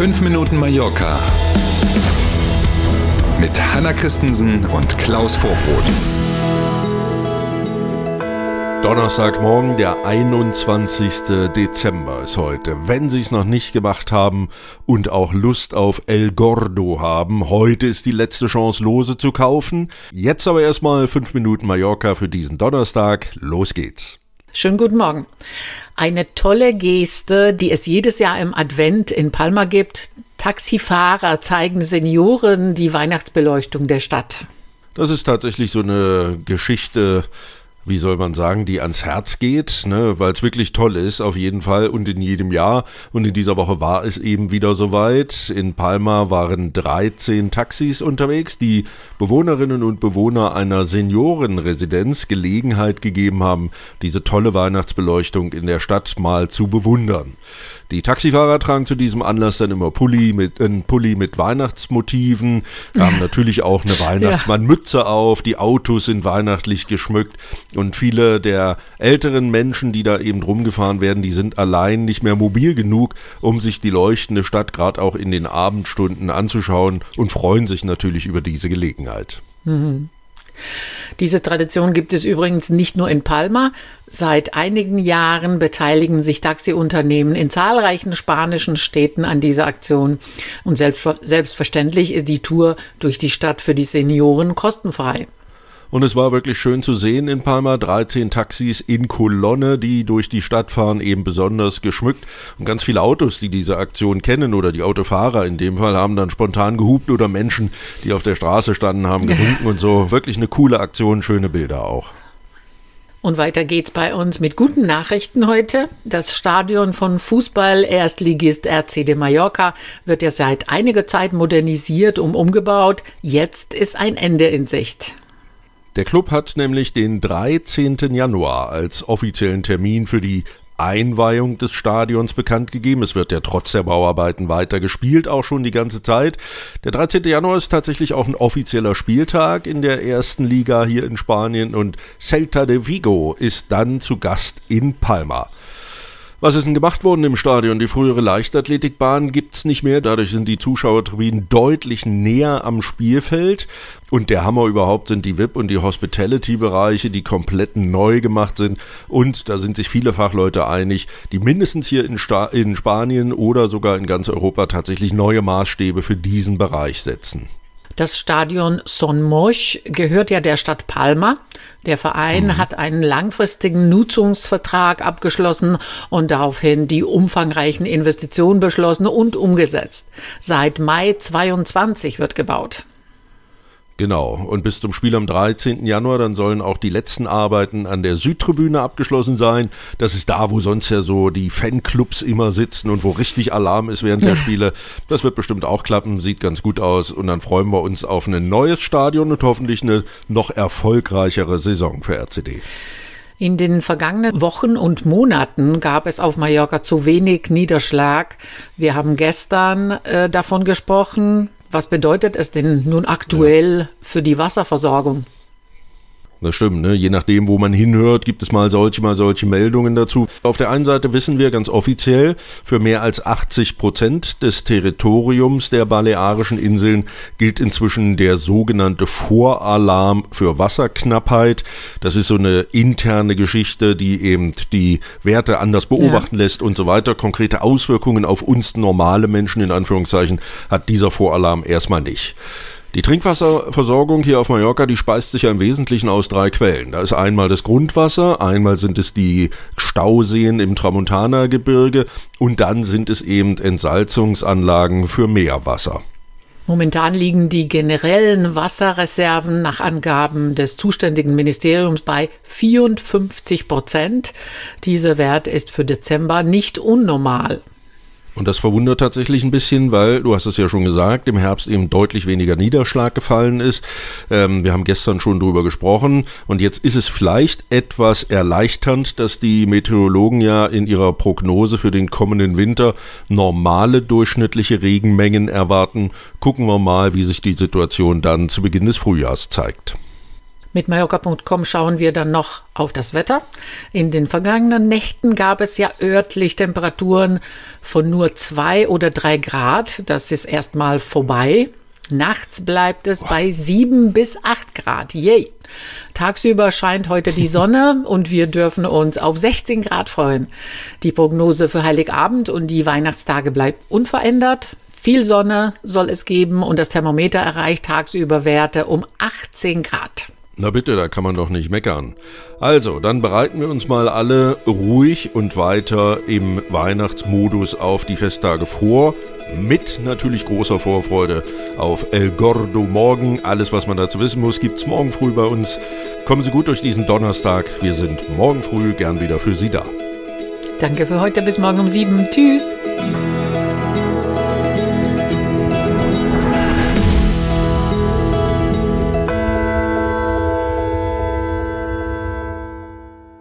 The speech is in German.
5 Minuten Mallorca mit Hanna Christensen und Klaus Vorbrot. Donnerstagmorgen, der 21. Dezember ist heute. Wenn Sie es noch nicht gemacht haben und auch Lust auf El Gordo haben, heute ist die letzte Chance, Lose zu kaufen. Jetzt aber erstmal 5 Minuten Mallorca für diesen Donnerstag. Los geht's. Schönen guten Morgen. Eine tolle Geste, die es jedes Jahr im Advent in Palma gibt. Taxifahrer zeigen Senioren die Weihnachtsbeleuchtung der Stadt. Das ist tatsächlich so eine Geschichte, wie soll man sagen, die ans Herz geht, ne, weil es wirklich toll ist, auf jeden Fall und in jedem Jahr. Und in dieser Woche war es eben wieder soweit. In Palma waren 13 Taxis unterwegs, die Bewohnerinnen und Bewohner einer Seniorenresidenz Gelegenheit gegeben haben, diese tolle Weihnachtsbeleuchtung in der Stadt mal zu bewundern. Die Taxifahrer tragen zu diesem Anlass dann immer Pulli mit, einen Pulli mit Weihnachtsmotiven, haben natürlich auch eine Weihnachtsmannmütze auf, die Autos sind weihnachtlich geschmückt und viele der älteren Menschen, die da eben rumgefahren werden, die sind allein nicht mehr mobil genug, um sich die leuchtende Stadt gerade auch in den Abendstunden anzuschauen und freuen sich natürlich über diese Gelegenheit. Mhm. Diese Tradition gibt es übrigens nicht nur in Palma. Seit einigen Jahren beteiligen sich Taxiunternehmen in zahlreichen spanischen Städten an dieser Aktion. Und selbstverständlich ist die Tour durch die Stadt für die Senioren kostenfrei. Und es war wirklich schön zu sehen in Palma. 13 Taxis in Kolonne, die durch die Stadt fahren, eben besonders geschmückt. Und ganz viele Autos, die diese Aktion kennen oder die Autofahrer in dem Fall, haben dann spontan gehupt oder Menschen, die auf der Straße standen, haben gewunken und so. Wirklich eine coole Aktion, schöne Bilder auch. Und weiter geht's bei uns mit guten Nachrichten heute. Das Stadion von Fußball-Erstligist RC de Mallorca wird ja seit einiger Zeit modernisiert und umgebaut. Jetzt ist ein Ende in Sicht. Der Club hat nämlich den 13. Januar als offiziellen Termin für die Einweihung des Stadions bekannt gegeben. Es wird ja trotz der Bauarbeiten weiter gespielt, auch schon die ganze Zeit. Der 13. Januar ist tatsächlich auch ein offizieller Spieltag in der ersten Liga hier in Spanien und Celta de Vigo ist dann zu Gast in Palma. Was ist denn gemacht worden im Stadion? Die frühere Leichtathletikbahn gibt's nicht mehr. Dadurch sind die Zuschauertribünen deutlich näher am Spielfeld. Und der Hammer überhaupt sind die VIP- und die Hospitality-Bereiche, die komplett neu gemacht sind. Und da sind sich viele Fachleute einig, die mindestens hier in, Sta in Spanien oder sogar in ganz Europa tatsächlich neue Maßstäbe für diesen Bereich setzen. Das Stadion Son Moix gehört ja der Stadt Palma. Der Verein mhm. hat einen langfristigen Nutzungsvertrag abgeschlossen und daraufhin die umfangreichen Investitionen beschlossen und umgesetzt. Seit Mai 22 wird gebaut. Genau. Und bis zum Spiel am 13. Januar, dann sollen auch die letzten Arbeiten an der Südtribüne abgeschlossen sein. Das ist da, wo sonst ja so die Fanclubs immer sitzen und wo richtig Alarm ist während der Spiele. Das wird bestimmt auch klappen, sieht ganz gut aus. Und dann freuen wir uns auf ein neues Stadion und hoffentlich eine noch erfolgreichere Saison für RCD. In den vergangenen Wochen und Monaten gab es auf Mallorca zu wenig Niederschlag. Wir haben gestern äh, davon gesprochen, was bedeutet es denn nun aktuell ja. für die Wasserversorgung? Das stimmt, ne? Je nachdem, wo man hinhört, gibt es mal solche, mal solche Meldungen dazu. Auf der einen Seite wissen wir ganz offiziell, für mehr als 80 Prozent des Territoriums der Balearischen Inseln gilt inzwischen der sogenannte Voralarm für Wasserknappheit. Das ist so eine interne Geschichte, die eben die Werte anders beobachten ja. lässt und so weiter. Konkrete Auswirkungen auf uns normale Menschen in Anführungszeichen hat dieser Voralarm erstmal nicht. Die Trinkwasserversorgung hier auf Mallorca, die speist sich ja im Wesentlichen aus drei Quellen. Da ist einmal das Grundwasser, einmal sind es die Stauseen im Tramontana-Gebirge und dann sind es eben Entsalzungsanlagen für Meerwasser. Momentan liegen die generellen Wasserreserven nach Angaben des zuständigen Ministeriums bei 54 Prozent. Dieser Wert ist für Dezember nicht unnormal. Und das verwundert tatsächlich ein bisschen, weil, du hast es ja schon gesagt, im Herbst eben deutlich weniger Niederschlag gefallen ist. Ähm, wir haben gestern schon drüber gesprochen. Und jetzt ist es vielleicht etwas erleichternd, dass die Meteorologen ja in ihrer Prognose für den kommenden Winter normale durchschnittliche Regenmengen erwarten. Gucken wir mal, wie sich die Situation dann zu Beginn des Frühjahrs zeigt. Mit Mallorca.com schauen wir dann noch auf das Wetter. In den vergangenen Nächten gab es ja örtlich Temperaturen von nur zwei oder drei Grad. Das ist erstmal vorbei. Nachts bleibt es bei sieben bis acht Grad. Yay! Tagsüber scheint heute die Sonne und wir dürfen uns auf 16 Grad freuen. Die Prognose für Heiligabend und die Weihnachtstage bleibt unverändert. Viel Sonne soll es geben und das Thermometer erreicht tagsüber Werte um 18 Grad. Na bitte, da kann man doch nicht meckern. Also, dann bereiten wir uns mal alle ruhig und weiter im Weihnachtsmodus auf die Festtage vor. Mit natürlich großer Vorfreude auf El Gordo morgen. Alles, was man dazu wissen muss, gibt's morgen früh bei uns. Kommen Sie gut durch diesen Donnerstag. Wir sind morgen früh gern wieder für Sie da. Danke für heute. Bis morgen um sieben. Tschüss.